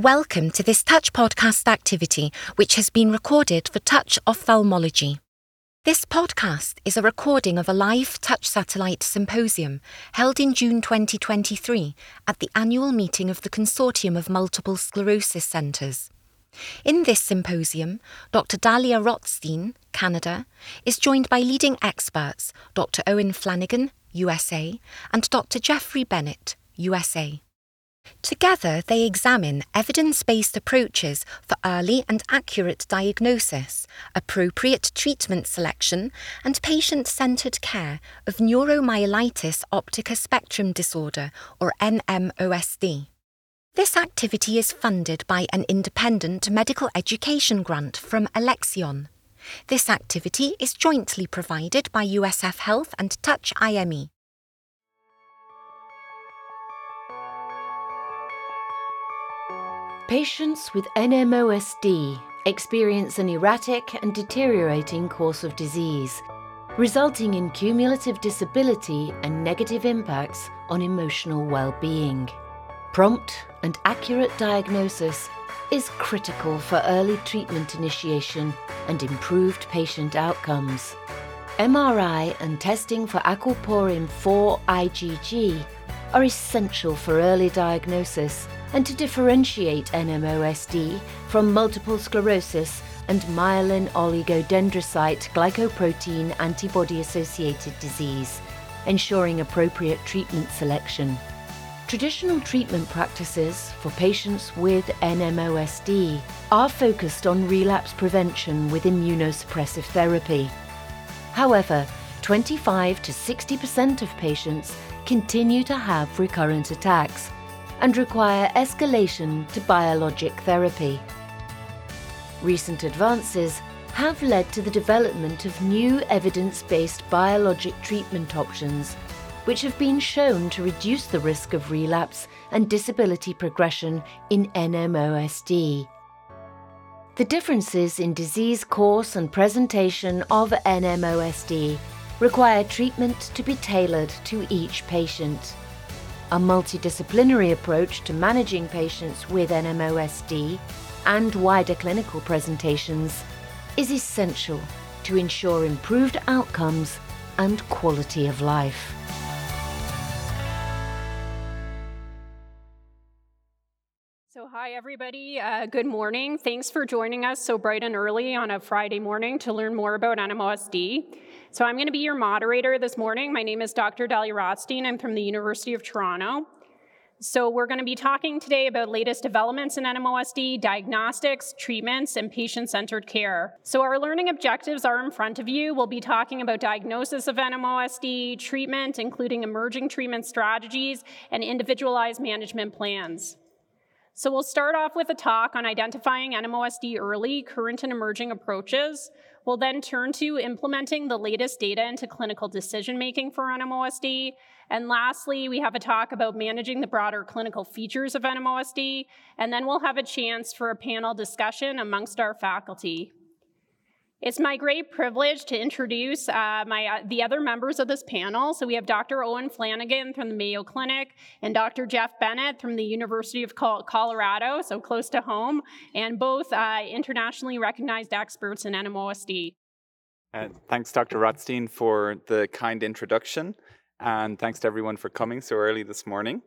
Welcome to this Touch podcast activity, which has been recorded for Touch Ophthalmology. This podcast is a recording of a live Touch Satellite symposium held in June 2023 at the annual meeting of the Consortium of Multiple Sclerosis Centres. In this symposium, Dr. Dalia Rotstein, Canada, is joined by leading experts Dr. Eoin Flanagan, USA, and Dr. Jeffrey Bennett, USA. Together, they examine evidence based approaches for early and accurate diagnosis, appropriate treatment selection, and patient centered care of neuromyelitis optica spectrum disorder, or NMOSD. This activity is funded by an independent medical education grant from Alexion. This activity is jointly provided by USF Health and Touch IME. Patients with NMOSD experience an erratic and deteriorating course of disease, resulting in cumulative disability and negative impacts on emotional well-being. Prompt and accurate diagnosis is critical for early treatment initiation and improved patient outcomes. MRI and testing for aquaporin 4 IgG are essential for early diagnosis and to differentiate NMOSD from multiple sclerosis and myelin oligodendrocyte glycoprotein antibody associated disease, ensuring appropriate treatment selection. Traditional treatment practices for patients with NMOSD are focused on relapse prevention with immunosuppressive therapy. However, 25 to 60% of patients continue to have recurrent attacks and require escalation to biologic therapy. Recent advances have led to the development of new evidence based biologic treatment options, which have been shown to reduce the risk of relapse and disability progression in NMOSD. The differences in disease course and presentation of NMOSD require treatment to be tailored to each patient. A multidisciplinary approach to managing patients with NMOSD and wider clinical presentations is essential to ensure improved outcomes and quality of life. So, hi everybody. Uh, good morning. Thanks for joining us so bright and early on a Friday morning to learn more about NMOSD. So I'm going to be your moderator this morning. My name is Dr. Dalia Rotstein. I'm from the University of Toronto. So we're going to be talking today about latest developments in NMOSD, diagnostics, treatments, and patient-centered care. So our learning objectives are in front of you. We'll be talking about diagnosis of NMOSD, treatment, including emerging treatment strategies, and individualized management plans. So we'll start off with a talk on identifying NMOSD early, current and emerging approaches. We'll then turn to implementing the latest data into clinical decision making for NMOSD. And lastly, we have a talk about managing the broader clinical features of NMOSD. And then we'll have a chance for a panel discussion amongst our faculty. It's my great privilege to introduce uh, my, uh, the other members of this panel. So we have Dr. Eoin Flanagan from the Mayo Clinic and Dr. Jeff Bennett from the University of Colorado, so close to home, and both uh, internationally recognized experts in NMOSD. And thanks, Dr. Rotstein, for the kind introduction, and thanks to everyone for coming so early this morning.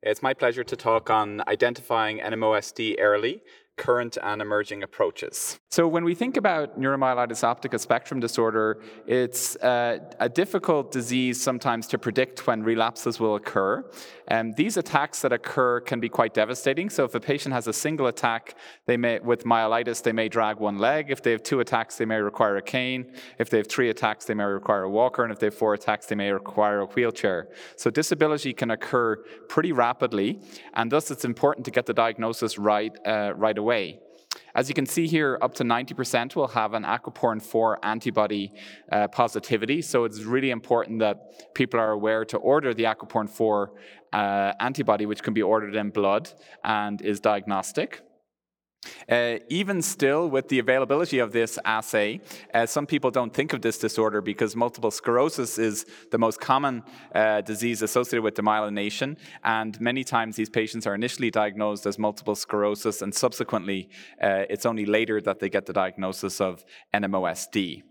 It's my pleasure to talk on identifying NMOSD early current and emerging approaches. So, when we think about neuromyelitis optica spectrum disorder, it's uh, a difficult disease sometimes to predict when relapses will occur. And these attacks that occur can be quite devastating. So, if a patient has a single attack they may, with myelitis, they may drag one leg. If they have two attacks, they may require a cane. If they have three attacks, they may require a walker. And if they have four attacks, they may require a wheelchair. So, disability can occur pretty rapidly, and thus it's important to get the diagnosis right, uh, right away away. As you can see here, up to 90% will have an aquaporin 4 antibody uh, positivity. So it's really important that people are aware to order the aquaporin 4 uh, antibody, which can be ordered in blood and is diagnostic. Uh, even still, with the availability of this assay, uh, some people don't think of this disorder because multiple sclerosis is the most common uh, disease associated with demyelination, and many times these patients are initially diagnosed as multiple sclerosis, and subsequently, uh, it's only later that they get the diagnosis of NMOSD.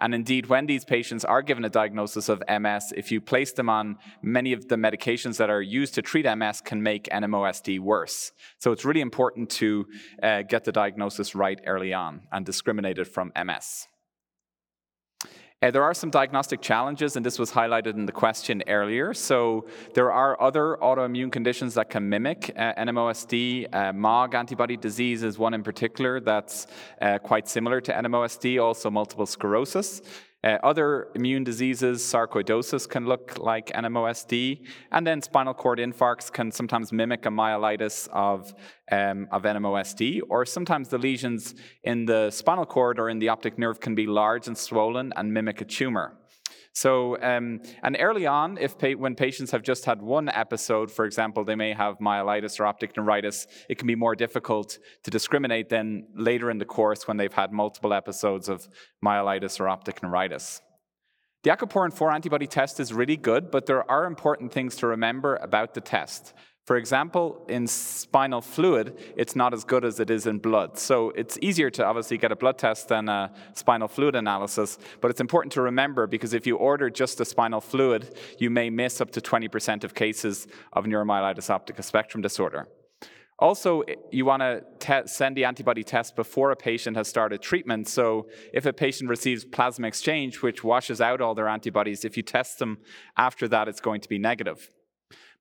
And indeed, when these patients are given a diagnosis of MS, if you place them on many of the medications that are used to treat MS, can make NMOSD worse. So it's really important to uh, get the diagnosis right early on and discriminate it from MS. Uh, there are some diagnostic challenges, and this was highlighted in the question earlier. So there are other autoimmune conditions that can mimic uh, NMOSD. Uh, MOG antibody disease is one in particular that's uh, quite similar to NMOSD, also multiple sclerosis. Uh, other immune diseases, sarcoidosis can look like NMOSD, and then spinal cord infarcts can sometimes mimic a myelitis of, um, of NMOSD, or sometimes the lesions in the spinal cord or in the optic nerve can be large and swollen and mimic a tumor. So, um, and early on, if pa- when patients have just had one episode, for example, they may have myelitis or optic neuritis, it can be more difficult to discriminate than later in the course when they've had multiple episodes of myelitis or optic neuritis. The aquaporin 4 antibody test is really good, but there are important things to remember about the test. For example, in spinal fluid, it's not as good as it is in blood. So it's easier to obviously get a blood test than a spinal fluid analysis, but it's important to remember because if you order just a spinal fluid, you may miss up to 20% of cases of neuromyelitis optica spectrum disorder. Also, you want to send the antibody test before a patient has started treatment. So, if a patient receives plasma exchange, which washes out all their antibodies, if you test them after that, it's going to be negative.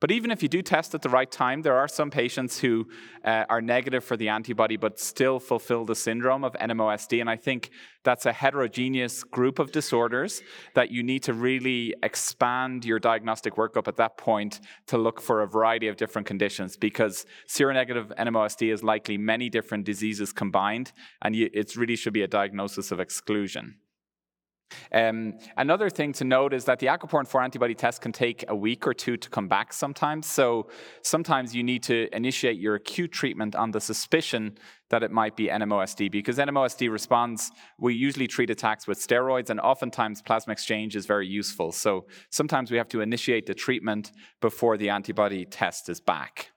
But even if you do test at the right time, there are some patients who uh, are negative for the antibody but still fulfill the syndrome of NMOSD. And I think that's a heterogeneous group of disorders that you need to really expand your diagnostic workup at that point to look for a variety of different conditions because seronegative NMOSD is likely many different diseases combined, and it really should be a diagnosis of exclusion. Um, another thing to note is that the aquaporin 4 antibody test can take a week or two to come back sometimes. So sometimes you need to initiate your acute treatment on the suspicion that it might be NMOSD because NMOSD responds, we usually treat attacks with steroids and oftentimes plasma exchange is very useful. So sometimes we have to initiate the treatment before the antibody test is back.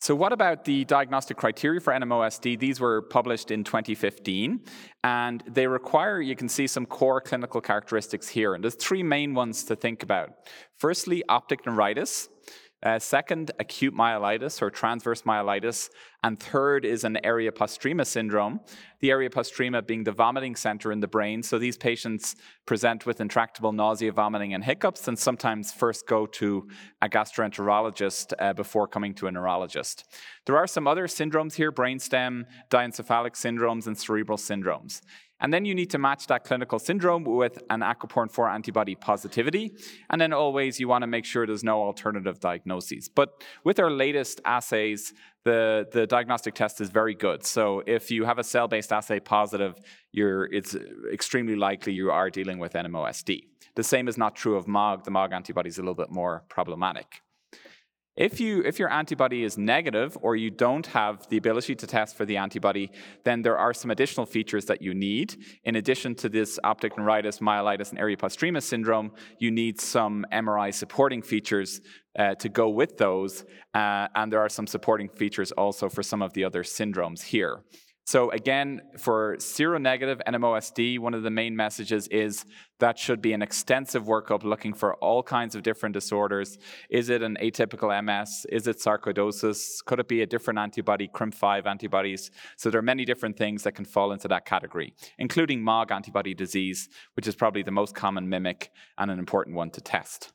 So, what about the diagnostic criteria for NMOSD? These were published in 2015, and they require, you can see some core clinical characteristics here. And there's three main ones to think about. Firstly, optic neuritis. Uh, second, acute myelitis or transverse myelitis. And third is an area postrema syndrome, the area postrema being the vomiting center in the brain. So these patients present with intractable nausea, vomiting, and hiccups, and sometimes first go to a gastroenterologist uh, before coming to a neurologist. There are some other syndromes here brainstem, diencephalic syndromes, and cerebral syndromes. And then you need to match that clinical syndrome with an aquaporin 4 antibody positivity. And then always you want to make sure there's no alternative diagnoses. But with our latest assays, the, the diagnostic test is very good. So if you have a cell based assay positive, it's extremely likely you are dealing with NMOSD. The same is not true of MOG. The MOG antibody is a little bit more problematic. If, you, if your antibody is negative or you don't have the ability to test for the antibody, then there are some additional features that you need. In addition to this optic neuritis, myelitis, and area postrema syndrome, you need some MRI supporting features uh, to go with those. Uh, and there are some supporting features also for some of the other syndromes here. So again, for seronegative NMOSD, one of the main messages is that should be an extensive workup looking for all kinds of different disorders. Is it an atypical MS? Is it sarcoidosis? Could it be a different antibody, CRMP5 antibodies? So there are many different things that can fall into that category, including MOG antibody disease, which is probably the most common mimic and an important one to test.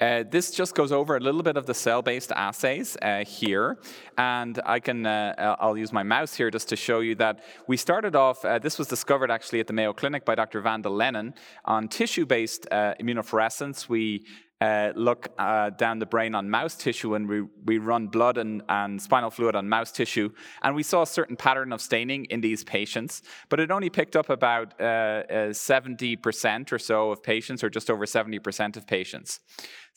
Uh, this just goes over a little bit of the cell-based assays uh, here, and I can uh, I'll use my mouse here just to show you that we started off. Uh, this was discovered actually at the Mayo Clinic by Dr. Vanda Lennon on tissue-based uh, immunofluorescence. We uh, look uh, down the brain on mouse tissue and we, we run blood and, and spinal fluid on mouse tissue. And we saw a certain pattern of staining in these patients, but it only picked up about uh, 70% uh, or so of patients, or just over 70% of patients.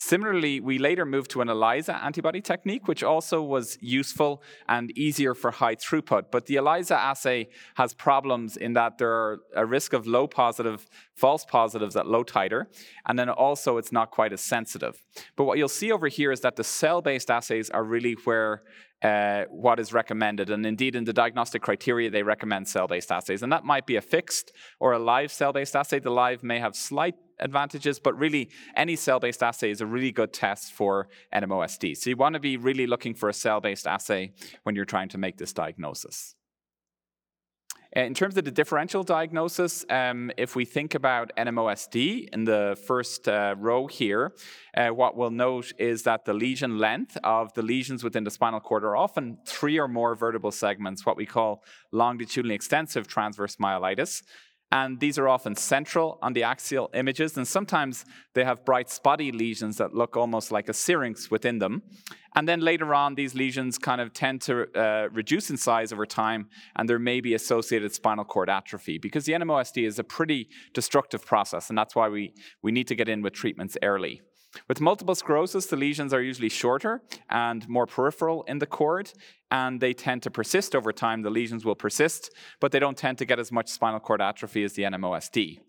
Similarly, we later moved to an ELISA antibody technique, which also was useful and easier for high throughput. But the ELISA assay has problems in that there are a risk of low positive, false positives at low titer, and then also it's not quite as sensitive. But what you'll see over here is that the cell-based assays are really where uh, what is recommended. And indeed, in the diagnostic criteria, they recommend cell based assays. And that might be a fixed or a live cell based assay. The live may have slight advantages, but really, any cell based assay is a really good test for NMOSD. So you want to be really looking for a cell based assay when you're trying to make this diagnosis. Uh, in terms of the differential diagnosis, um, if we think about NMOSD in the first uh, row here, uh, what we'll note is that the lesion length of the lesions within the spinal cord are often three or more vertebral segments, what we call longitudinally extensive transverse myelitis. And these are often central on the axial images, and sometimes they have bright spotty lesions that look almost like a syrinx within them. And then later on, these lesions kind of tend to uh, reduce in size over time, and there may be associated spinal cord atrophy because the NMOSD is a pretty destructive process, and that's why we, we need to get in with treatments early. With multiple sclerosis, the lesions are usually shorter and more peripheral in the cord, and they tend to persist over time. The lesions will persist, but they don't tend to get as much spinal cord atrophy as the NMOSD.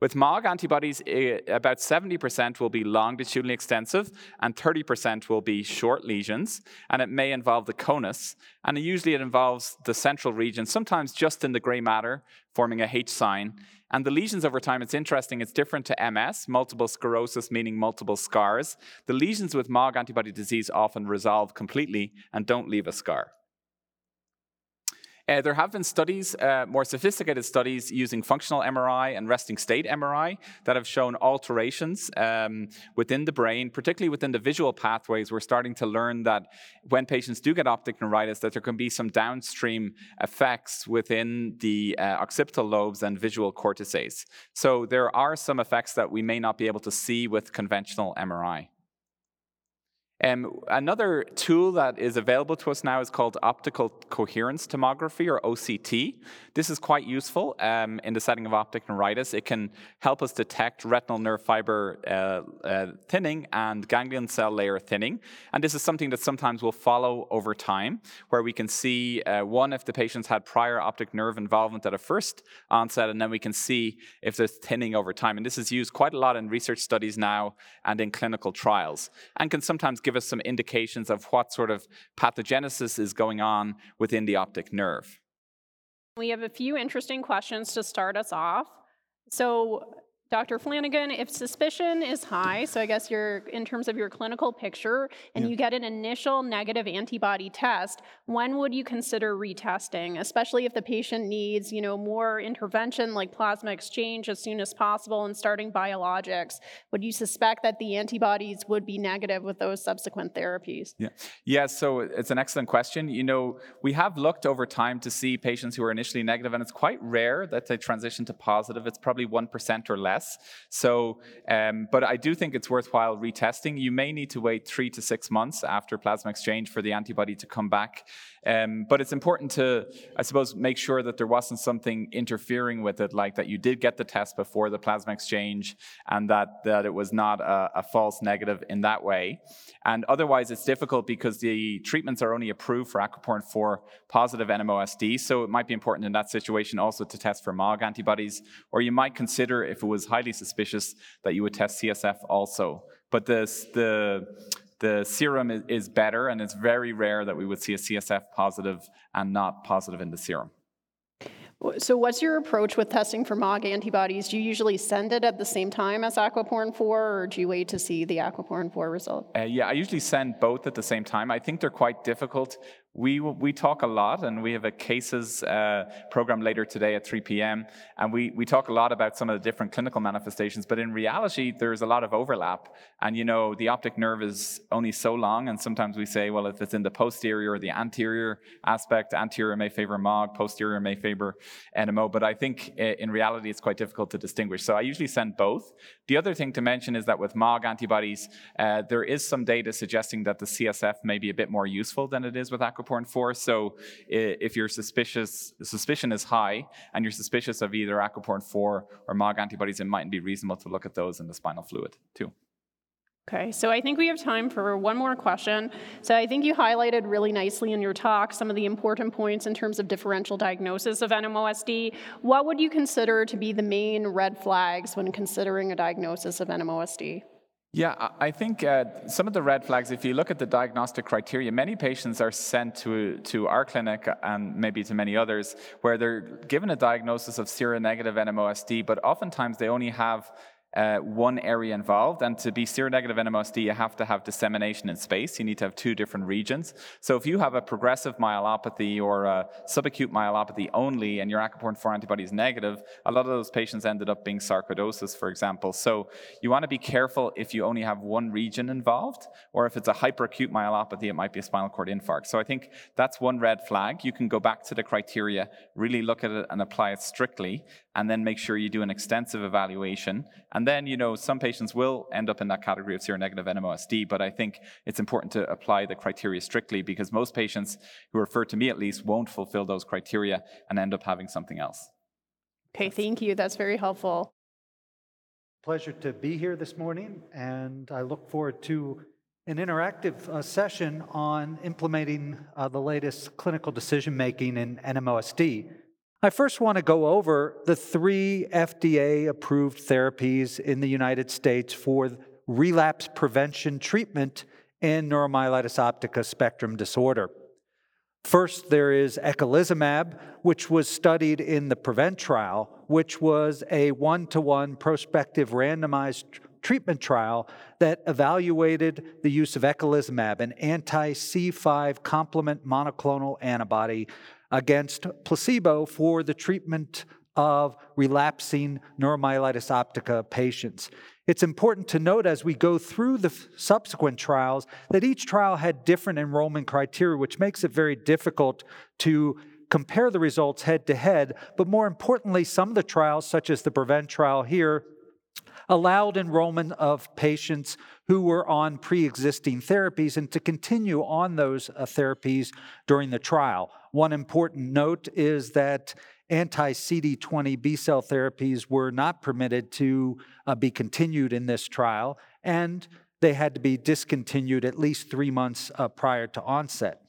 With MOG antibodies, eh, about 70% will be longitudinally extensive and 30% will be short lesions, and it may involve the conus, and usually it involves the central region, sometimes just in the gray matter, forming a H sign. And the lesions over time, it's interesting, it's different to MS, multiple sclerosis, meaning multiple scars. The lesions with MOG antibody disease often resolve completely and don't leave a scar. Uh, there have been studies, uh, more sophisticated studies, using functional MRI and resting state MRI that have shown alterations um, within the brain, particularly within the visual pathways. We're starting to learn that when patients do get optic neuritis, that there can be some downstream effects within the uh, occipital lobes and visual cortices. So there are some effects that we may not be able to see with conventional MRI. Um, another tool that is available to us now is called optical coherence tomography, or OCT. This is quite useful um, in the setting of optic neuritis. It can help us detect retinal nerve fiber uh, uh, thinning and ganglion cell layer thinning. And this is something that sometimes will follow over time, where we can see uh, one, if the patients had prior optic nerve involvement at a first onset, and then we can see if there's thinning over time. And this is used quite a lot in research studies now and in clinical trials, and can sometimes give give us some indications of what sort of pathogenesis is going on within the optic nerve. We have a few interesting questions to start us off. So, Dr. Flanagan, if suspicion is high, so I guess you're in terms of your clinical picture, and yeah. you get an initial negative antibody test, when would you consider retesting, especially if the patient needs, you know, more intervention like plasma exchange as soon as possible and starting biologics? Would you suspect that the antibodies would be negative with those subsequent therapies? Yeah. Yeah, so it's an excellent question. You know, we have looked over time to see patients who are initially negative, and it's quite rare that they transition to positive. It's probably 1% or less less. So, um, but I do think it's worthwhile retesting. You may need to wait three to six months after plasma exchange for the antibody to come back. Um, but it's important to, I suppose, make sure that there wasn't something interfering with it, like that you did get the test before the plasma exchange and that, that it was not a, a false negative in that way. And otherwise, it's difficult because the treatments are only approved for aquaporin 4 positive NMOSD. So it might be important in that situation also to test for MOG antibodies, or you might consider if it was highly suspicious that you would test CSF also. But the, the the serum is, better, and it's very rare that we would see a CSF positive and not positive in the serum. So, what's your approach with testing for MOG antibodies? Do you usually send it at the same time as aquaporin 4, or do you wait to see the aquaporin 4 result? Uh, yeah, I usually send both at the same time. I think they're quite difficult we, we talk a lot, and we have a cases uh, program later today at 3 p.m., and we, we talk a lot about some of the different clinical manifestations, but in reality, there's a lot of overlap. And you know, the optic nerve is only so long, and sometimes we say, well, if it's in the posterior or the anterior aspect, anterior may favor MOG, posterior may favor NMO, but I think in reality, it's quite difficult to distinguish. So I usually send both. The other thing to mention is that with MOG antibodies, uh, there is some data suggesting that the CSF may be a bit more useful than it is with 4. So if your suspicious suspicion is high and you're suspicious of either aquaporin 4 or MOG antibodies, it mightn't be reasonable to look at those in the spinal fluid too. Okay, so I think we have time for one more question. So I think you highlighted really nicely in your talk some of the important points in terms of differential diagnosis of NMOSD. What would you consider to be the main red flags when considering a diagnosis of NMOSD? Yeah, I think uh, some of the red flags, if you look at the diagnostic criteria, many patients are sent to, to our clinic and maybe to many others where they're given a diagnosis of seronegative NMOSD, but oftentimes they only have uh, one area involved. And to be seronegative NMOSD, you have to have dissemination in space. You need to have two different regions. So if you have a progressive myelopathy or a subacute myelopathy only and your aquaporin 4 antibody is negative, a lot of those patients ended up being sarcoidosis, for example. So you want to be careful if you only have one region involved, or if it's a hyperacute myelopathy, it might be a spinal cord infarct. So I think that's one red flag. You can go back to the criteria, really look at it and apply it strictly, and then make sure you do an extensive evaluation. And then, you know, some patients will end up in that category of seronegative NMOSD, but I think it's important to apply the criteria strictly because most patients who refer to me at least won't fulfill those criteria and end up having something else. Okay, thank you. That's very helpful. Pleasure to be here this morning, and I look forward to an interactive uh, session on implementing uh, the latest clinical decision making in NMOSD. I first want to go over the three FDA approved therapies in the United States for relapse prevention treatment in neuromyelitis optica spectrum disorder. First, there is eculizumab, which was studied in the PREVENT trial, which was a one to one prospective randomized treatment trial that evaluated the use of eculizumab, an anti C5 complement monoclonal antibody against placebo for the treatment of relapsing neuromyelitis optica patients. It's important to note as we go through the subsequent trials that each trial had different enrollment criteria, which makes it very difficult to compare the results head to head. But more importantly, some of the trials, such as the PREVENT trial here, allowed enrollment of patients who were on pre existing therapies and to continue on those uh, therapies during the trial. One important note is that anti CD20 B cell therapies were not permitted to uh, be continued in this trial, and they had to be discontinued at least three months uh, prior to onset.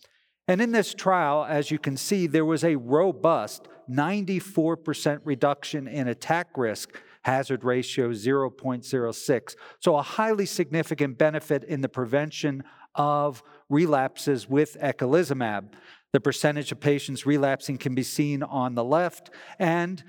And in this trial, as you can see, there was a robust 94% reduction in attack risk hazard ratio 0.06. So, a highly significant benefit in the prevention of relapses with eculizumab. The percentage of patients relapsing can be seen on the left, and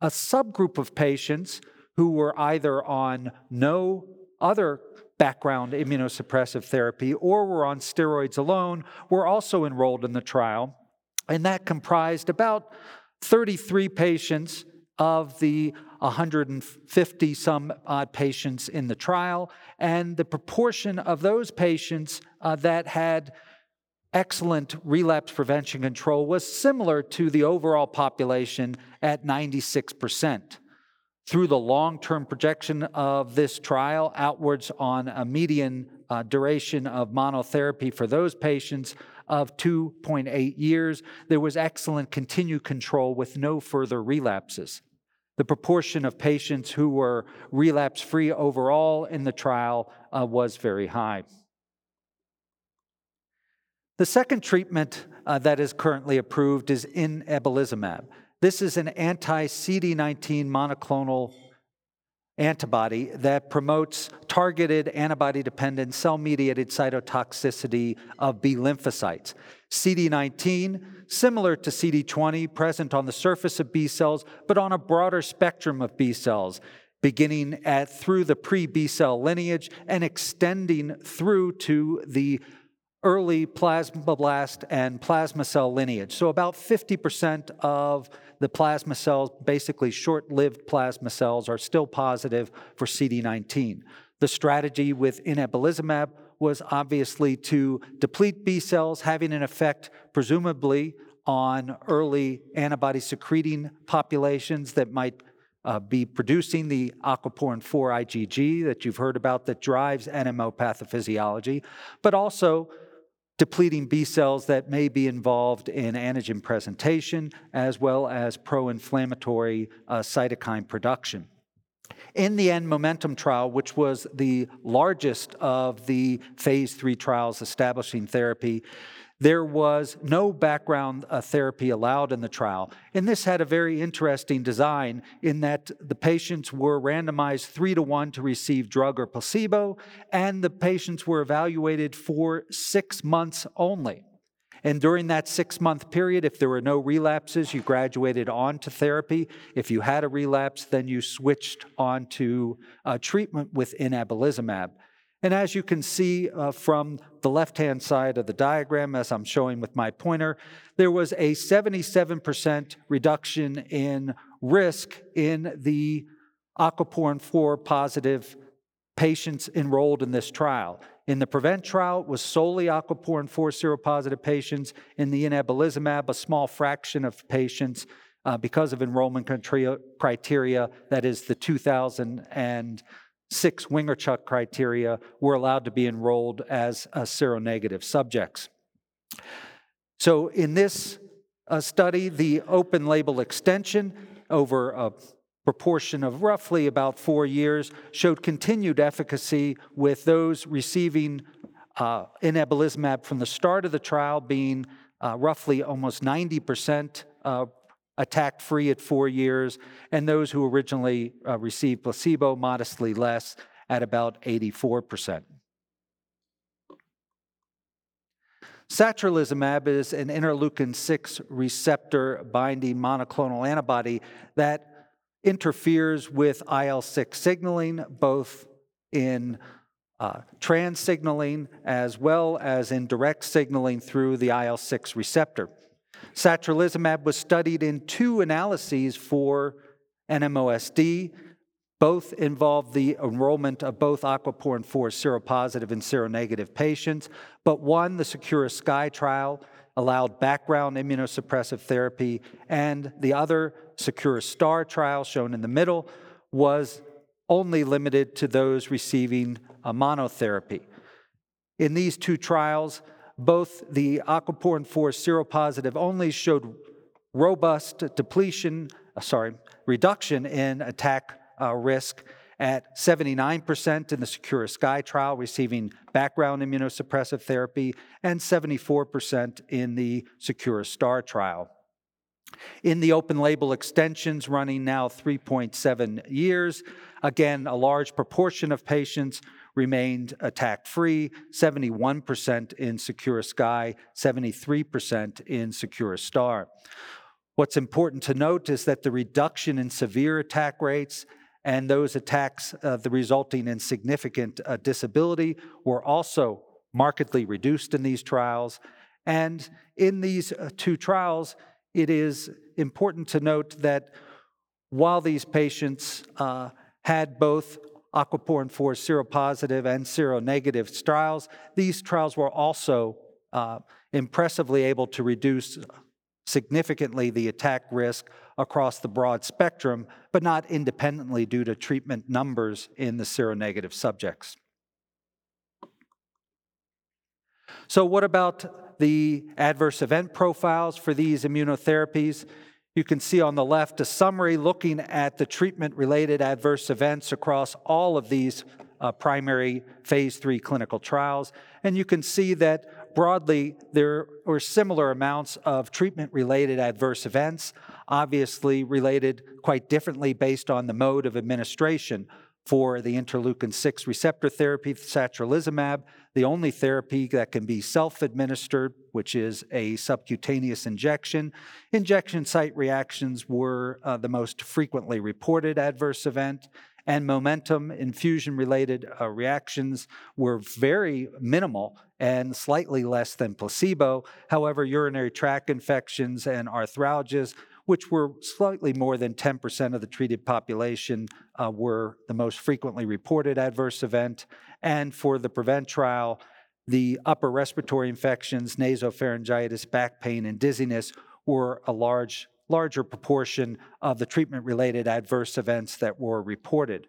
a subgroup of patients who were either on no other background immunosuppressive therapy or were on steroids alone were also enrolled in the trial. And that comprised about 33 patients of the 150 some odd patients in the trial, and the proportion of those patients uh, that had excellent relapse prevention control was similar to the overall population at 96%. Through the long term projection of this trial, outwards on a median uh, duration of monotherapy for those patients of 2.8 years, there was excellent continued control with no further relapses. The proportion of patients who were relapse free overall in the trial uh, was very high. The second treatment uh, that is currently approved is inebilizumab. This is an anti CD19 monoclonal antibody that promotes targeted antibody dependent cell mediated cytotoxicity of B lymphocytes. CD19, similar to CD20, present on the surface of B cells, but on a broader spectrum of B cells, beginning at through the pre B cell lineage and extending through to the early plasmablast and plasma cell lineage. So, about 50% of the plasma cells, basically short lived plasma cells, are still positive for CD19. The strategy with inebilizumab was obviously to deplete B cells, having an effect, presumably, on early antibody secreting populations that might uh, be producing the aquaporin 4 IgG that you've heard about that drives NMO pathophysiology, but also depleting B cells that may be involved in antigen presentation as well as pro inflammatory uh, cytokine production. In the N-MOmentum trial, which was the largest of the phase three trials establishing therapy, there was no background uh, therapy allowed in the trial. And this had a very interesting design in that the patients were randomized three to one to receive drug or placebo, and the patients were evaluated for six months only. And during that six month period, if there were no relapses, you graduated on to therapy. If you had a relapse, then you switched on to uh, treatment with inebilizumab. And as you can see uh, from the left hand side of the diagram, as I'm showing with my pointer, there was a 77% reduction in risk in the aquaporin 4 positive patients enrolled in this trial. In the PREVENT trial, it was solely aquaporin 4 seropositive patients. In the inebilizumab, a small fraction of patients, uh, because of enrollment criteria, that is the 2000 and six Wingerchuk criteria were allowed to be enrolled as uh, seronegative subjects. So, in this uh, study, the open label extension over a proportion of roughly about four years showed continued efficacy with those receiving uh, inebilizumab from the start of the trial being uh, roughly almost 90% uh, attack free at four years, and those who originally uh, received placebo modestly less at about 84%. Satralizumab is an interleukin 6 receptor binding monoclonal antibody that interferes with IL 6 signaling, both in uh, trans signaling as well as in direct signaling through the IL 6 receptor. Satralizumab was studied in two analyses for NMOSD. Both involved the enrollment of both aquaporin 4 seropositive and seronegative patients, but one, the SAkuraSky trial, allowed background immunosuppressive therapy, and the other, SAkuraStar trial, shown in the middle, was only limited to those receiving a monotherapy. In these two trials, both the aquaporin 4 seropositive only showed robust depletion, uh, sorry, reduction in attack uh, risk at 79% in the SAkuraSky trial receiving background immunosuppressive therapy and 74% in the SAkuraStar trial. In the open label extensions running now 3.7 years, again, a large proportion of patients remained attack free, 71% in SAkuraSky, 73% in SAkuraStar. What's important to note is that the reduction in severe attack rates and those attacks, uh, the resulting in significant uh, disability, were also markedly reduced in these trials. And in these uh, two trials, it is important to note that while these patients uh, had both aquaporin 4 seropositive and seronegative trials. These trials were also uh, impressively able to reduce significantly the attack risk across the broad spectrum, but not independently due to treatment numbers in the seronegative subjects. So, what about the adverse event profiles for these immunotherapies? You can see on the left a summary looking at the treatment related adverse events across all of these uh, primary phase three clinical trials. And you can see that broadly there were similar amounts of treatment related adverse events, obviously related quite differently based on the mode of administration for the interleukin 6 receptor therapy, satralizumab, the only therapy that can be self administered, which is a subcutaneous injection. Injection site reactions were uh, the most frequently reported adverse event, and momentum infusion related uh, reactions were very minimal and slightly less than placebo. However, urinary tract infections and arthralgias, which were slightly more than 10% of the treated population, uh, were the most frequently reported adverse event. And for the PREVENT trial, the upper respiratory infections, nasopharyngitis, back pain, and dizziness were a large, larger proportion of the treatment related adverse events that were reported.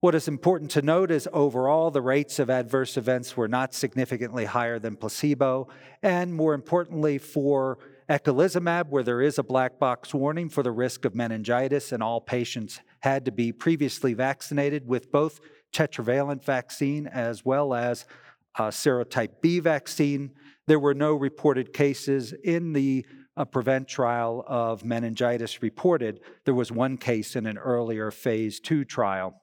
What is important to note is overall, the rates of adverse events were not significantly higher than placebo. And more importantly, for eculizumab, where there is a black box warning for the risk of meningitis, and all patients had to be previously vaccinated with both tetravalent vaccine as well as uh, serotype B vaccine. There were no reported cases in the uh, PREVENT trial of meningitis reported. There was one case in an earlier phase two trial.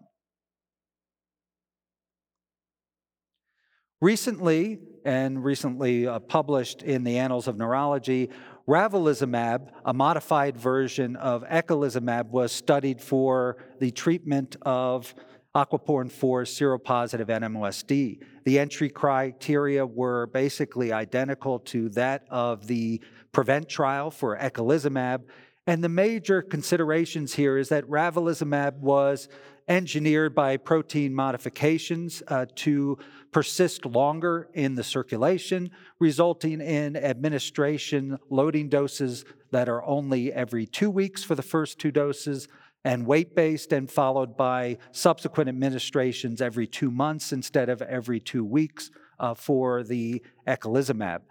Recently, and recently uh, published in the Annals of Neurology, ravulizumab, a modified version of eculizumab, was studied for the treatment of aquaporin 4 seropositive NMOSD. The entry criteria were basically identical to that of the PREVENT trial for eculizumab. And the major considerations here is that ravulizumab was engineered by protein modifications uh, to persist longer in the circulation, resulting in administration loading doses that are only every two weeks for the first two doses and weight based, and followed by subsequent administrations every two months instead of every two weeks uh, for the eculizumab.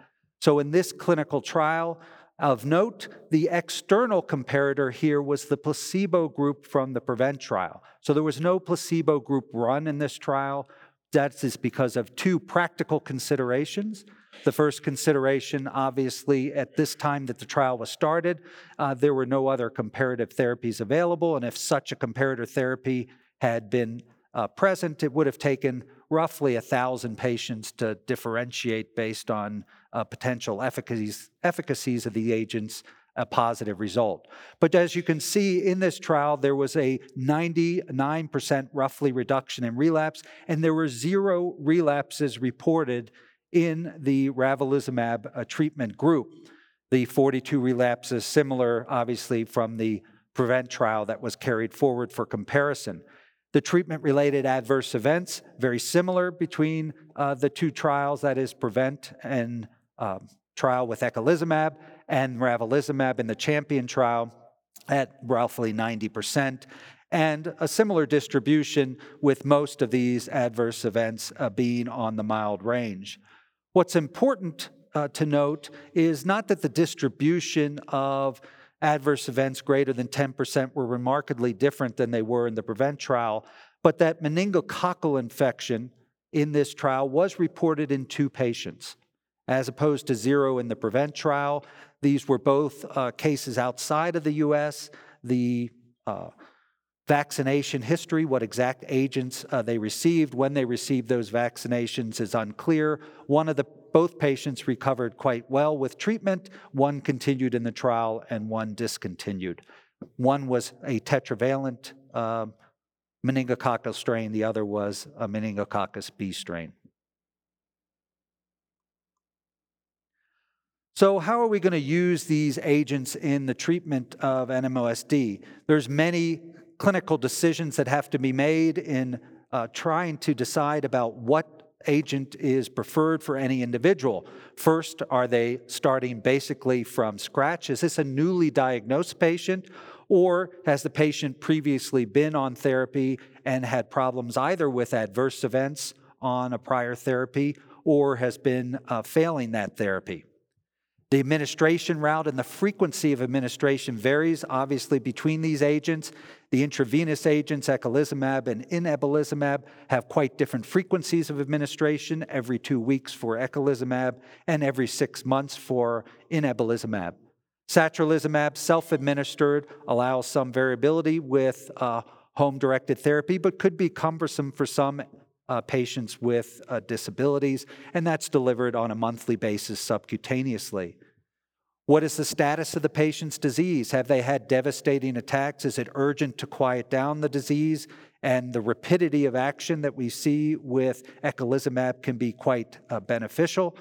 So, in this clinical trial, of note, the external comparator here was the placebo group from the PREVENT trial. So there was no placebo group run in this trial. That is because of two practical considerations. The first consideration, obviously, at this time that the trial was started, uh, there were no other comparative therapies available. And if such a comparator therapy had been uh, present, it would have taken roughly 1,000 patients to differentiate based on uh, potential efficacies, efficacies of the agents a positive result. But as you can see in this trial, there was a 99% roughly reduction in relapse, and there were zero relapses reported in the ravulizumab uh, treatment group. The 42 relapses, similar obviously from the PREVENT trial that was carried forward for comparison. The treatment related adverse events, very similar between uh, the two trials, that is, PREVENT and um, trial with eculizumab and ravulizumab in the champion trial at roughly 90%, and a similar distribution with most of these adverse events uh, being on the mild range. What's important uh, to note is not that the distribution of adverse events greater than 10% were remarkably different than they were in the PREVENT trial, but that meningococcal infection in this trial was reported in two patients as opposed to zero in the PREVENT trial. These were both uh, cases outside of the US. The uh, vaccination history, what exact agents uh, they received, when they received those vaccinations is unclear. One of the both patients recovered quite well with treatment, one continued in the trial, and one discontinued. One was a tetravalent uh, meningococcus strain, the other was a meningococcus B strain. So how are we going to use these agents in the treatment of NMOSD? There's many clinical decisions that have to be made in uh, trying to decide about what agent is preferred for any individual. First, are they starting basically from scratch? Is this a newly diagnosed patient? Or has the patient previously been on therapy and had problems either with adverse events on a prior therapy or has been uh, failing that therapy? The administration route and the frequency of administration varies obviously between these agents. The intravenous agents, eculizumab and inebilizumab, have quite different frequencies of administration every two weeks for eculizumab and every six months for inebilizumab. Satralizumab, self administered, allows some variability with uh, home directed therapy, but could be cumbersome for some uh, patients with uh, disabilities, and that's delivered on a monthly basis subcutaneously. What is the status of the patient's disease? Have they had devastating attacks? Is it urgent to quiet down the disease? And the rapidity of action that we see with eculizumab can be quite uh, beneficial.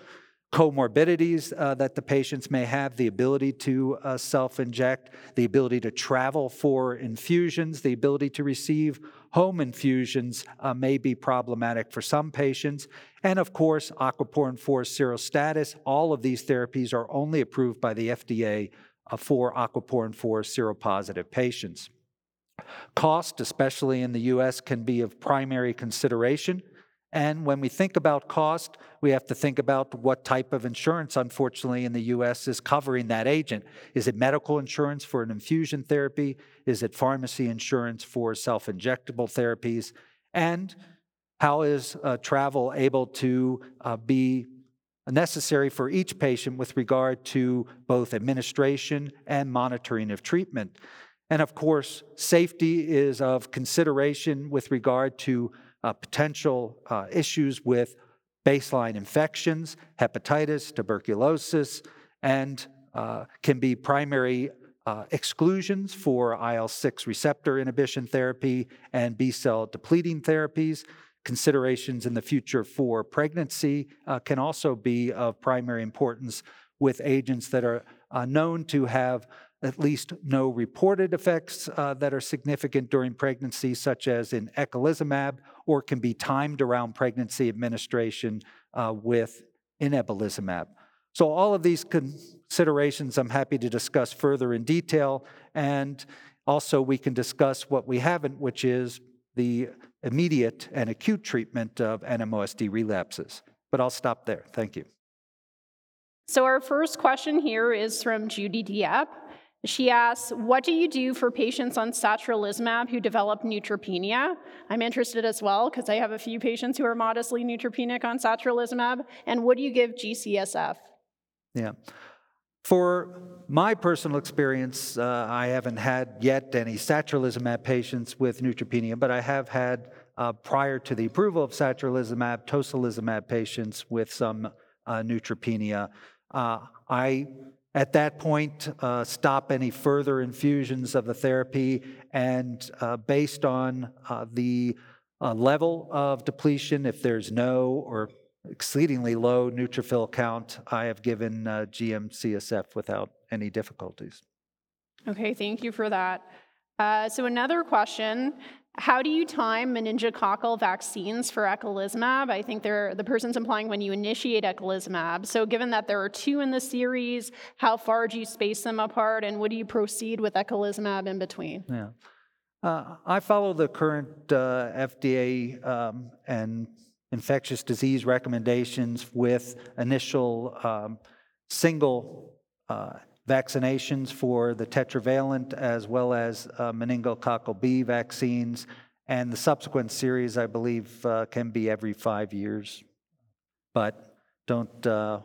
Comorbidities uh, that the patients may have, the ability to uh, self inject, the ability to travel for infusions, the ability to receive home infusions uh, may be problematic for some patients. And of course, aquaporin 4 serostatus, all of these therapies are only approved by the FDA uh, for aquaporin 4 seropositive patients. Cost, especially in the US, can be of primary consideration. And when we think about cost, we have to think about what type of insurance, unfortunately, in the US is covering that agent. Is it medical insurance for an infusion therapy? Is it pharmacy insurance for self injectable therapies? And how is uh, travel able to uh, be necessary for each patient with regard to both administration and monitoring of treatment? And of course, safety is of consideration with regard to uh, potential uh, issues with baseline infections, hepatitis, tuberculosis, and uh, can be primary uh, exclusions for IL 6 receptor inhibition therapy and B cell depleting therapies. Considerations in the future for pregnancy uh, can also be of primary importance with agents that are uh, known to have at least no reported effects uh, that are significant during pregnancy, such as in eculizumab, or can be timed around pregnancy administration uh, with inebilizumab. So, all of these considerations I'm happy to discuss further in detail, and also we can discuss what we haven't, which is the immediate and acute treatment of NMOSD relapses. But I'll stop there. Thank you. So, our first question here is from Judy Dieppe. She asks, What do you do for patients on satralizumab who develop neutropenia? I'm interested as well because I have a few patients who are modestly neutropenic on satralizumab. And what do you give GCSF? Yeah. For my personal experience, uh, I haven't had yet any satralizumab patients with neutropenia, but I have had, uh, prior to the approval of satralizumab, tocilizumab patients with some uh, neutropenia. Uh, I at that point, uh, stop any further infusions of the therapy, and uh, based on the level of depletion, if there's no or exceedingly low neutrophil count, I have given uh, GM-CSF without any difficulties. Okay, thank you for that. Uh, so another question how do you time meningococcal vaccines for eculizumab? I think the person's implying when you initiate eculizumab. So, given that there are two in the series, how far do you space them apart, and would you proceed with eculizumab in between? Yeah. Uh, I follow the current uh, FDA um, and infectious disease recommendations with initial um, single uh, vaccinations for the tetravalent as well as uh, meningococcal B vaccines. And the subsequent series, I believe, uh, can be every five years. But don't uh,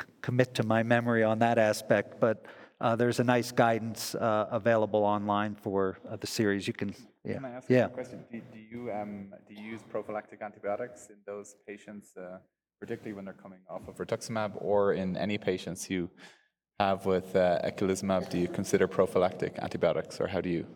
c- commit to my memory on that aspect. But uh, there's a nice guidance uh, available online for the series. You can, yeah. Can I ask yeah. a question? Do, do you, um, do you use prophylactic antibiotics in those patients, particularly when they're coming off of rituximab, or in any patients who have with uh, eculizumab, do you consider prophylactic antibiotics, or how do you?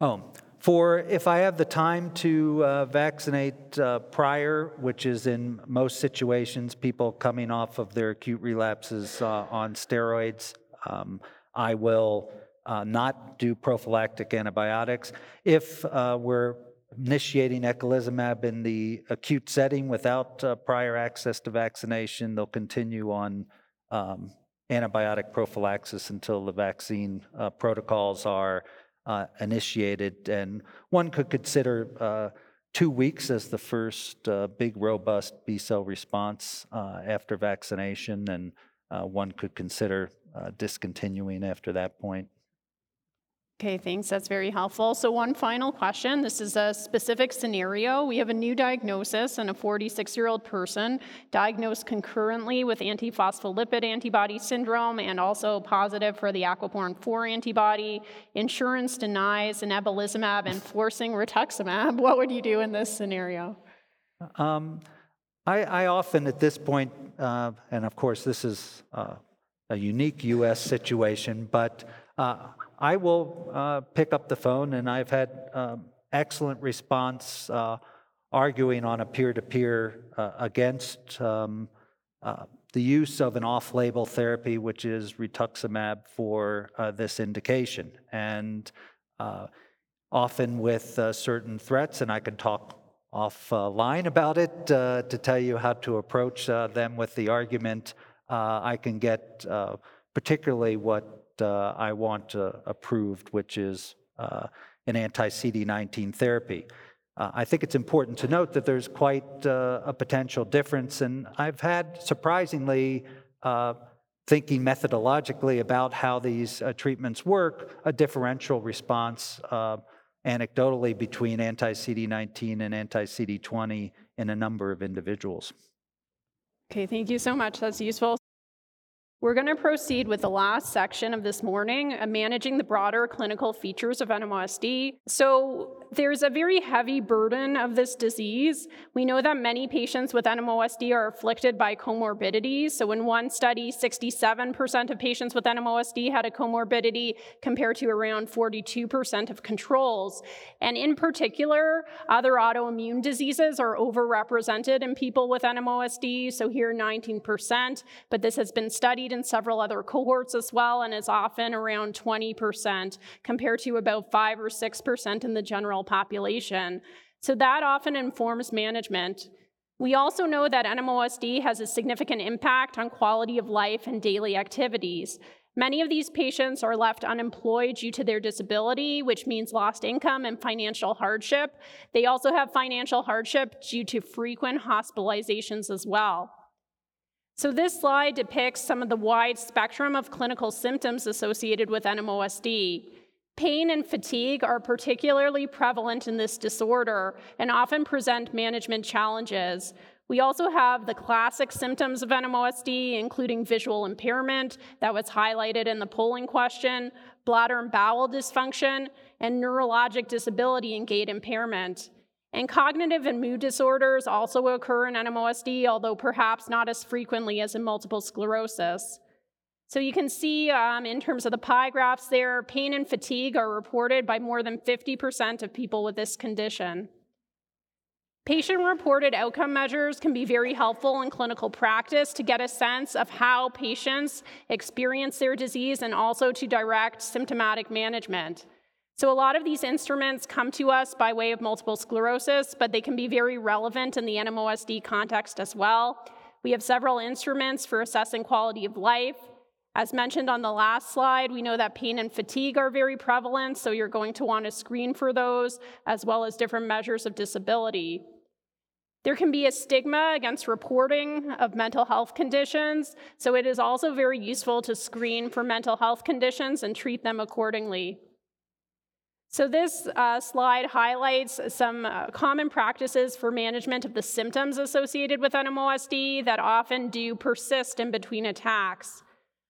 Oh, for if I have the time to uh, vaccinate uh, prior, which is in most situations people coming off of their acute relapses uh, on steroids, um, I will uh, not do prophylactic antibiotics. If uh, we're initiating eculizumab in the acute setting without uh, prior access to vaccination, they'll continue on um, antibiotic prophylaxis until the vaccine uh, protocols are uh, initiated. And one could consider uh, two weeks as the first big, robust B cell response after vaccination, and one could consider discontinuing after that point. Okay, thanks. That's very helpful. So, one final question. This is a specific scenario. We have a new diagnosis in a 46 year old person diagnosed concurrently with antiphospholipid antibody syndrome and also positive for the aquaporin 4 antibody. Insurance denies inebilizumab and forcing rituximab. What would you do in this scenario? Um, I, I, often, at this point, uh, and of course, this is uh, a unique US situation, but uh, I will uh, pick up the phone, and I've had um, excellent response, uh, arguing on a peer to peer against um, uh, the use of an off label therapy, which is rituximab for uh, this indication. And uh, often with certain threats, and I can talk offline about it to tell you how to approach them with the argument. I can get particularly what I want uh, approved, which is uh, an anti CD19 therapy. Uh, I think it's important to note that there's quite uh, a potential difference, and I've had surprisingly, uh, thinking methodologically about how these treatments work, a differential response anecdotally between anti CD19 and anti CD20 in a number of individuals. Okay, thank you so much. That's useful. We're going to proceed with the last section of this morning, uh, managing the broader clinical features of NMOSD. So there's a very heavy burden of this disease. We know that many patients with NMOSD are afflicted by comorbidities. So in one study, 67% of patients with NMOSD had a comorbidity compared to around 42% of controls. And in particular, other autoimmune diseases are overrepresented in people with NMOSD. So here 19%, but this has been studied in several other cohorts as well and is often around 20% compared to about 5 or 6% in the general population. So that often informs management. We also know that NMOSD has a significant impact on quality of life and daily activities. Many of these patients are left unemployed due to their disability, which means lost income and financial hardship. They also have financial hardship due to frequent hospitalizations as well. So this slide depicts some of the wide spectrum of clinical symptoms associated with NMOSD. Pain and fatigue are particularly prevalent in this disorder and often present management challenges. We also have the classic symptoms of NMOSD, including visual impairment that was highlighted in the polling question, bladder and bowel dysfunction, and neurologic disability and gait impairment. And cognitive and mood disorders also occur in NMOSD, although perhaps not as frequently as in multiple sclerosis. So you can see um, in terms of the pie graphs there, pain and fatigue are reported by more than 50% of people with this condition. Patient reported outcome measures can be very helpful in clinical practice to get a sense of how patients experience their disease and also to direct symptomatic management. So, a lot of these instruments come to us by way of multiple sclerosis, but they can be very relevant in the NMOSD context as well. We have several instruments for assessing quality of life. As mentioned on the last slide, we know that pain and fatigue are very prevalent, so you're going to want to screen for those, as well as different measures of disability. There can be a stigma against reporting of mental health conditions, so it is also very useful to screen for mental health conditions and treat them accordingly. So, this uh, slide highlights some uh, common practices for management of the symptoms associated with NMOSD that often do persist in between attacks.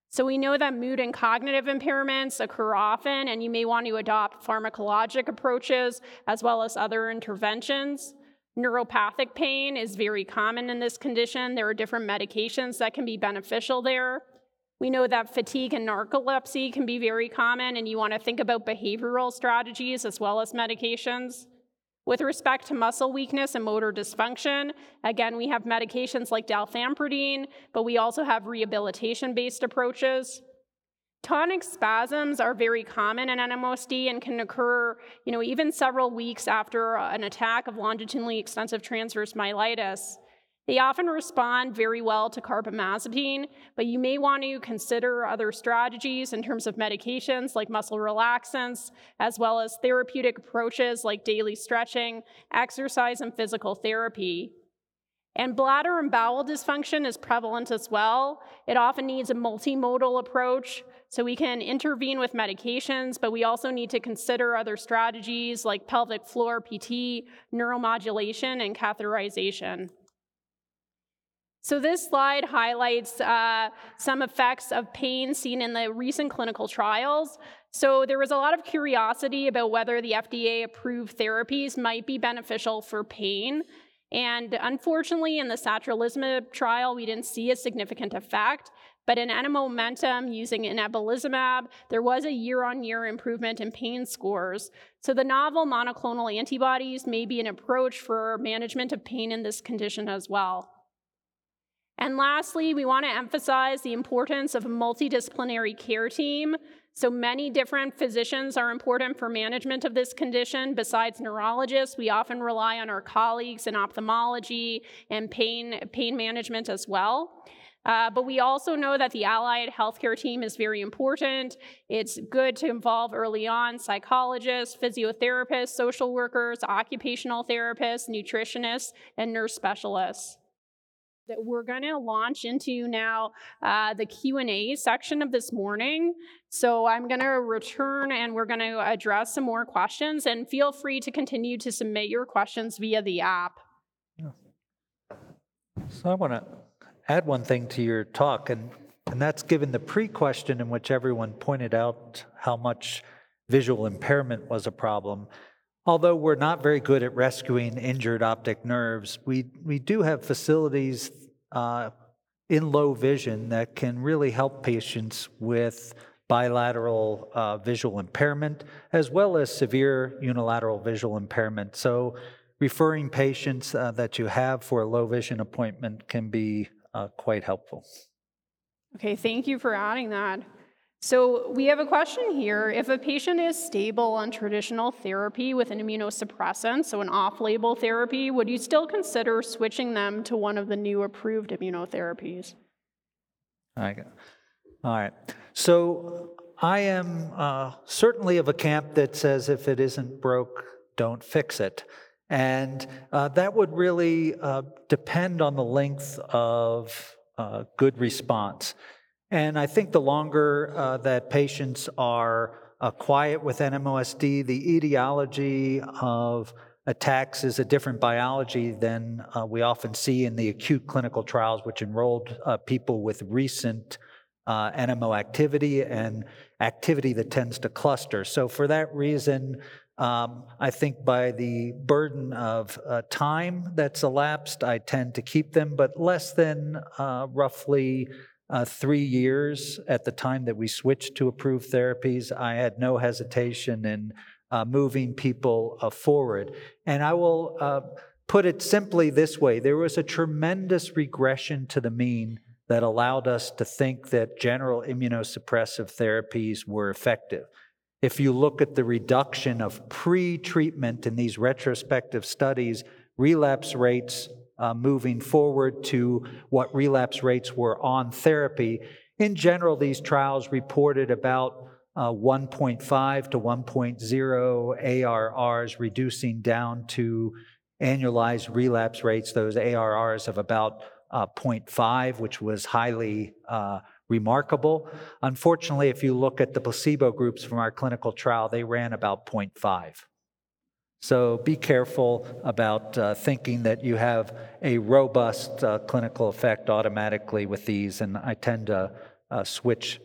So, we know that mood and cognitive impairments occur often, and you may want to adopt pharmacologic approaches as well as other interventions. Neuropathic pain is very common in this condition. There are different medications that can be beneficial there. We know that fatigue and narcolepsy can be very common, and you want to think about behavioral strategies as well as medications. With respect to muscle weakness and motor dysfunction, again, we have medications like dalfampridine, but we also have rehabilitation based approaches. Tonic spasms are very common in NMOSD and can occur, you know, even several weeks after an attack of longitudinally extensive transverse myelitis. They often respond very well to carbamazepine, but you may want to consider other strategies in terms of medications like muscle relaxants, as well as therapeutic approaches like daily stretching, exercise, and physical therapy. And bladder and bowel dysfunction is prevalent as well. It often needs a multimodal approach, so we can intervene with medications, but we also need to consider other strategies like pelvic floor PT, neuromodulation, and catheterization. So this slide highlights uh, some effects of pain seen in the recent clinical trials. So there was a lot of curiosity about whether the FDA-approved therapies might be beneficial for pain. And unfortunately, in the satralizumab trial, we didn't see a significant effect. But in N-MOmentum, using inebilizumab, there was a year-on-year improvement in pain scores. So the novel monoclonal antibodies may be an approach for management of pain in this condition as well. And lastly, we want to emphasize the importance of a multidisciplinary care team. So many different physicians are important for management of this condition. Besides neurologists, we often rely on our colleagues in ophthalmology and pain, pain management as well. Uh, but we also know that the allied healthcare team is very important. It's good to involve early on psychologists, physiotherapists, social workers, occupational therapists, nutritionists, and nurse specialists that we're going to launch into now uh, the q&a section of this morning. So i'm going to return and we're going to address some more questions and feel free to continue to submit your questions via the app. So i want to add one thing to your talk and and that's given the pre-question in which everyone pointed out how much visual impairment was a problem Although we're not very good at rescuing injured optic nerves, we, we do have facilities uh, in low vision that can really help patients with bilateral uh, visual impairment as well as severe unilateral visual impairment. So, referring patients uh, that you have for a low vision appointment can be uh, quite helpful. Okay, thank you for adding that. So we have a question here. If a patient is stable on traditional therapy with an immunosuppressant, so an off-label therapy, would you still consider switching them to one of the new approved immunotherapies? All right. So I am uh, certainly of a camp that says if it isn't broke, don't fix it. And uh, that would really uh, depend on the length of uh, good response. And I think the longer uh, that patients are uh, quiet with NMOSD, the etiology of attacks is a different biology than uh, we often see in the acute clinical trials, which enrolled uh, people with recent uh, NMO activity and activity that tends to cluster. So, for that reason, um, I think by the burden of uh, time that's elapsed, I tend to keep them, but less than roughly uh, three years at the time that we switched to approved therapies, I had no hesitation in uh, moving people uh, forward. And I will uh, put it simply this way there was a tremendous regression to the mean that allowed us to think that general immunosuppressive therapies were effective. If you look at the reduction of pre treatment in these retrospective studies, relapse rates uh, moving forward to what relapse rates were on therapy. In general, these trials reported about uh, 1.5 to 1.0 ARRs, reducing down to annualized relapse rates, those ARRs of about uh, 0.5, which was highly uh, remarkable. Unfortunately, if you look at the placebo groups from our clinical trial, they ran about 0.5. So be careful about uh, thinking that you have a robust uh, clinical effect automatically with these. And I tend to uh, switch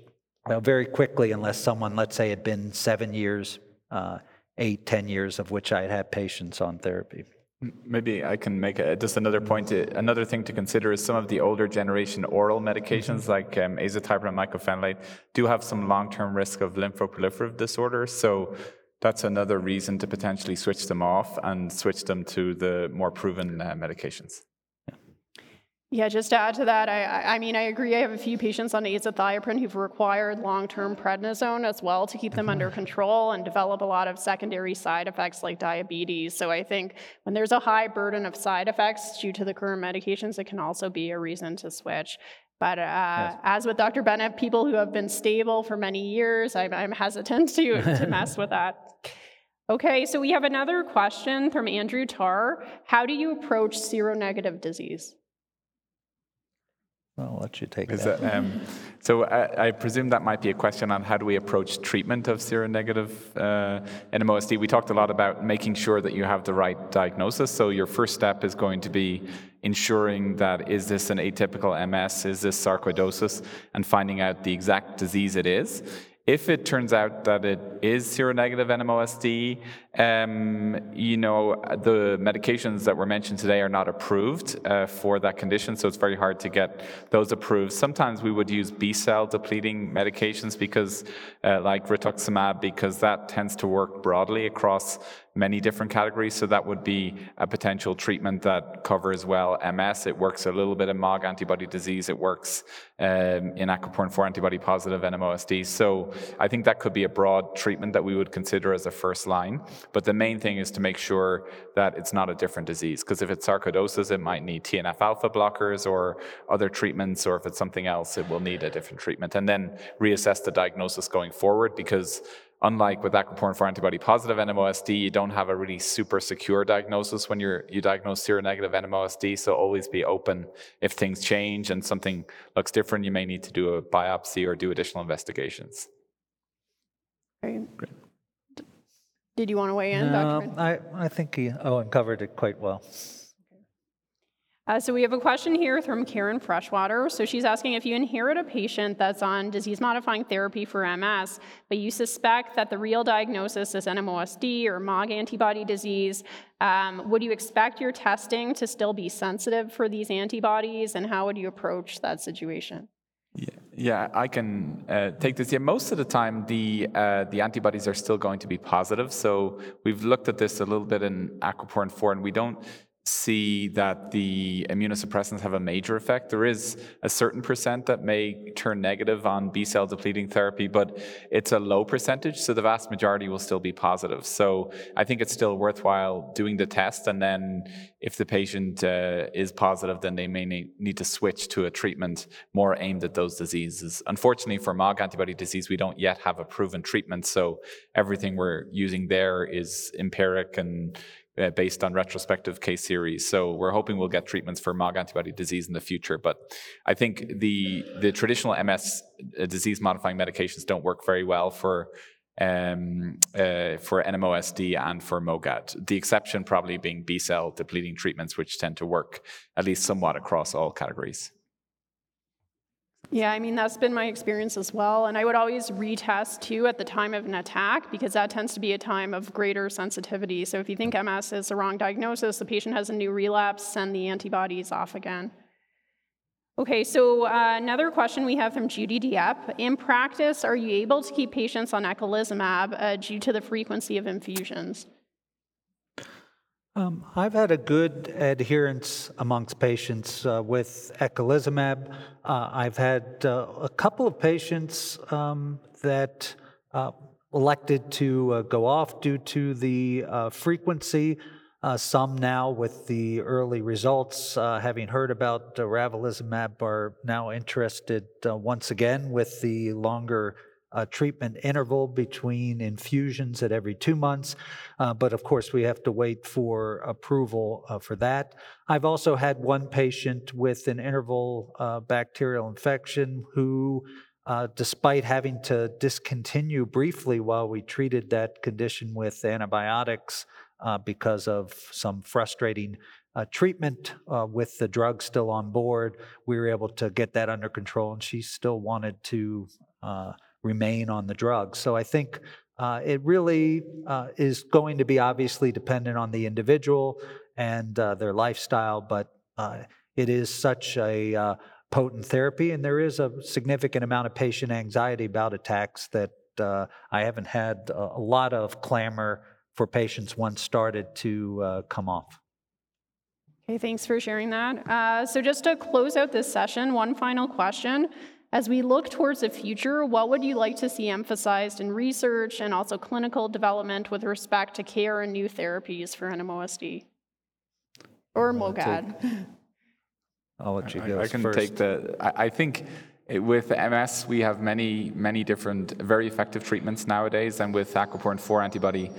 uh, very quickly unless someone, let's say, had been seven years, uh, eight, ten years of which I had had patients on therapy. Maybe I can make a, just another point. Another thing to consider is some of the older generation oral medications mm-hmm. like um, azathioprine and mycophenolate do have some long-term risk of lymphoproliferative disorder. So that's another reason to potentially switch them off and switch them to the more proven uh, medications. Yeah, just to add to that, I, I mean, I agree. I have a few patients on azathioprine who've required long-term prednisone as well to keep them under mm-hmm. control and develop a lot of secondary side effects like diabetes. So I think when there's a high burden of side effects due to the current medications, it can also be a reason to switch. But uh, yes. as with Dr. Bennett, people who have been stable for many years, I'm, I'm hesitant to, to mess with that. Okay, so we have another question from Andrew Tarr. How do you approach seronegative disease? I'll let you take Is that. um, so I, I, presume that might be a question on how do we approach treatment of seronegative uh, NMOSD. We talked a lot about making sure that you have the right diagnosis. So your first step is going to be ensuring that is this an atypical MS, is this sarcoidosis, and finding out the exact disease it is. If it turns out that it is seronegative NMOSD, Um, you know, the medications that were mentioned today are not approved uh, for that condition, so it's very hard to get those approved. Sometimes we would use B cell depleting medications because, uh, like rituximab, because that tends to work broadly across many different categories. So that would be a potential treatment that covers well MS. It works a little bit in MOG antibody disease. It works um, in aquaporin 4 antibody positive NMOSD. So I think that could be a broad treatment that we would consider as a first line. But the main thing is to make sure that it's not a different disease. Because if it's sarcoidosis, it might need TNF alpha blockers or other treatments. Or if it's something else, it will need a different treatment. And then reassess the diagnosis going forward because unlike with aquaporin 4 antibody positive NMOSD, you don't have a really super secure diagnosis when you're you diagnose seronegative NMOSD. So always be open if things change and something looks different. You may need to do a biopsy or do additional investigations. Great. Did you want to weigh in, No, Dr. I, I think he, oh, Eoin covered it quite well. Uh, so we have a question here from Karen Freshwater. So she's asking if you inherit a patient that's on disease-modifying therapy for MS, but you suspect that the real diagnosis is NMOSD or MOG antibody disease, um, would you expect your testing to still be sensitive for these antibodies, and how would you approach that situation? Yeah, yeah, I can uh, take this. Yeah, most of the time the uh, the antibodies are still going to be positive. So we've looked at this a little bit in aquaporin four, and we don't see that the immunosuppressants have a major effect. There is a certain percent that may turn negative on B cell depleting therapy, but it's a low percentage, so the vast majority will still be positive. So I think it's still worthwhile doing the test, and then if the patient uh, is positive, then they may need to switch to a treatment more aimed at those diseases. Unfortunately, for MOG antibody disease, we don't yet have a proven treatment, so everything we're using there is empiric and uh, based on retrospective case series. So we're hoping we'll get treatments for MOG antibody disease in the future. But I think the the traditional MS uh, disease modifying medications don't work very well for um, uh, for NMOSD and for MOGAD. The exception probably being B cell depleting treatments, which tend to work at least somewhat across all categories. Yeah, I mean, that's been my experience as well. And I would always retest too at the time of an attack because that tends to be a time of greater sensitivity. So if you think MS is the wrong diagnosis, the patient has a new relapse, send the antibodies off again. Okay, so uh, another question we have from Judy Dieppe. In practice, are you able to keep patients on eculizumab uh, due to the frequency of infusions? Um, I've had a good adherence amongst patients uh, with eculizumab. Uh, I've had uh, a couple of patients um, that uh, elected to uh, go off due to the uh, frequency. some now, with the early results, having heard about uh, are now interested once again with the longer a treatment interval between infusions at every two months. Uh, but of course, we have to wait for approval uh, for that. I've also had one patient with an interval uh, bacterial infection who, uh, despite having to discontinue briefly while we treated that condition with antibiotics uh, because of some frustrating uh, treatment uh, with the drug still on board. We were able to get that under control, and she still wanted to uh, remain on the drug. So I think uh, it really uh, is going to be obviously dependent on the individual and uh, their lifestyle, but uh, it is such a uh, potent therapy, and there is a significant amount of patient anxiety about attacks that uh, I haven't had a, a, lot of clamor for patients once started to come off. Okay, thanks for sharing that. so, just to close out this session, one final question. As we look towards the future, what would you like to see emphasized in research and also clinical development with respect to care and new therapies for NMOSD or MOGAD? I'll let you go. I, I can first. take the. I, I think with MS, we have many, many different, very effective treatments nowadays, and with aquaporin 4 antibody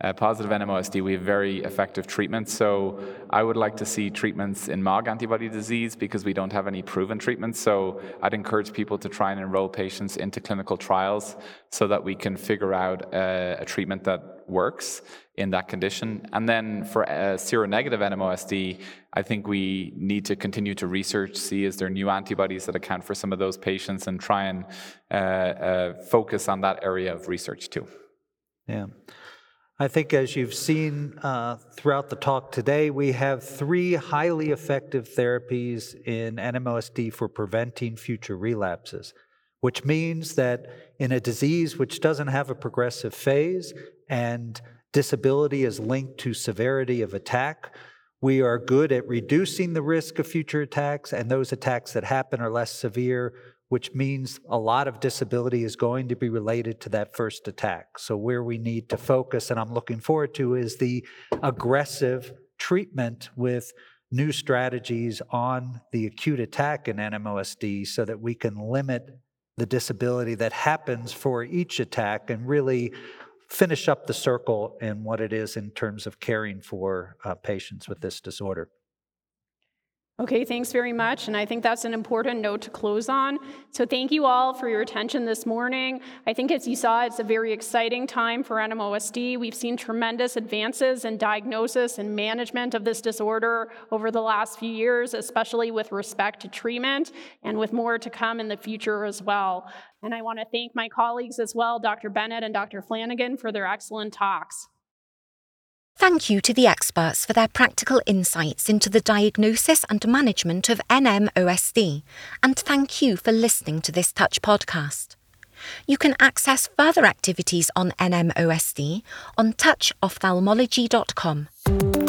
uh, positive NMOSD, we have very effective treatments. So I would like to see treatments in MOG antibody disease because we don't have any proven treatments. So I'd encourage people to try and enroll patients into clinical trials so that we can figure out uh, a treatment that works in that condition. And then for uh, seronegative NMOSD, I think we need to continue to research, see is there new antibodies that account for some of those patients, and try and uh, uh, focus on that area of research too. Yeah. I think, as you've seen uh, throughout the talk today, we have three highly effective therapies in NMOSD for preventing future relapses, which means that in a disease which doesn't have a progressive phase and disability is linked to severity of attack, we are good at reducing the risk of future attacks, and those attacks that happen are less severe which means a lot of disability is going to be related to that first attack. So, where we need to focus, and I'm looking forward to, is the aggressive treatment with new strategies on the acute attack in NMOSD so that we can limit the disability that happens for each attack and really finish up the circle in what it is in terms of caring for uh, patients with this disorder. Okay, thanks very much. And I think that's an important note to close on. So, thank you all for your attention this morning. I think, as you saw, it's a very exciting time for NMOSD. We've seen tremendous advances in diagnosis and management of this disorder over the last few years, especially with respect to treatment, and with more to come in the future as well. And I want to thank my colleagues as well, Dr. Bennett and Dr. Flanagan, for their excellent talks. Thank you to the experts for their practical insights into the diagnosis and management of NMOSD, and thank you for listening to this Touch podcast. You can access further activities on NMOSD on touchophthalmology.com.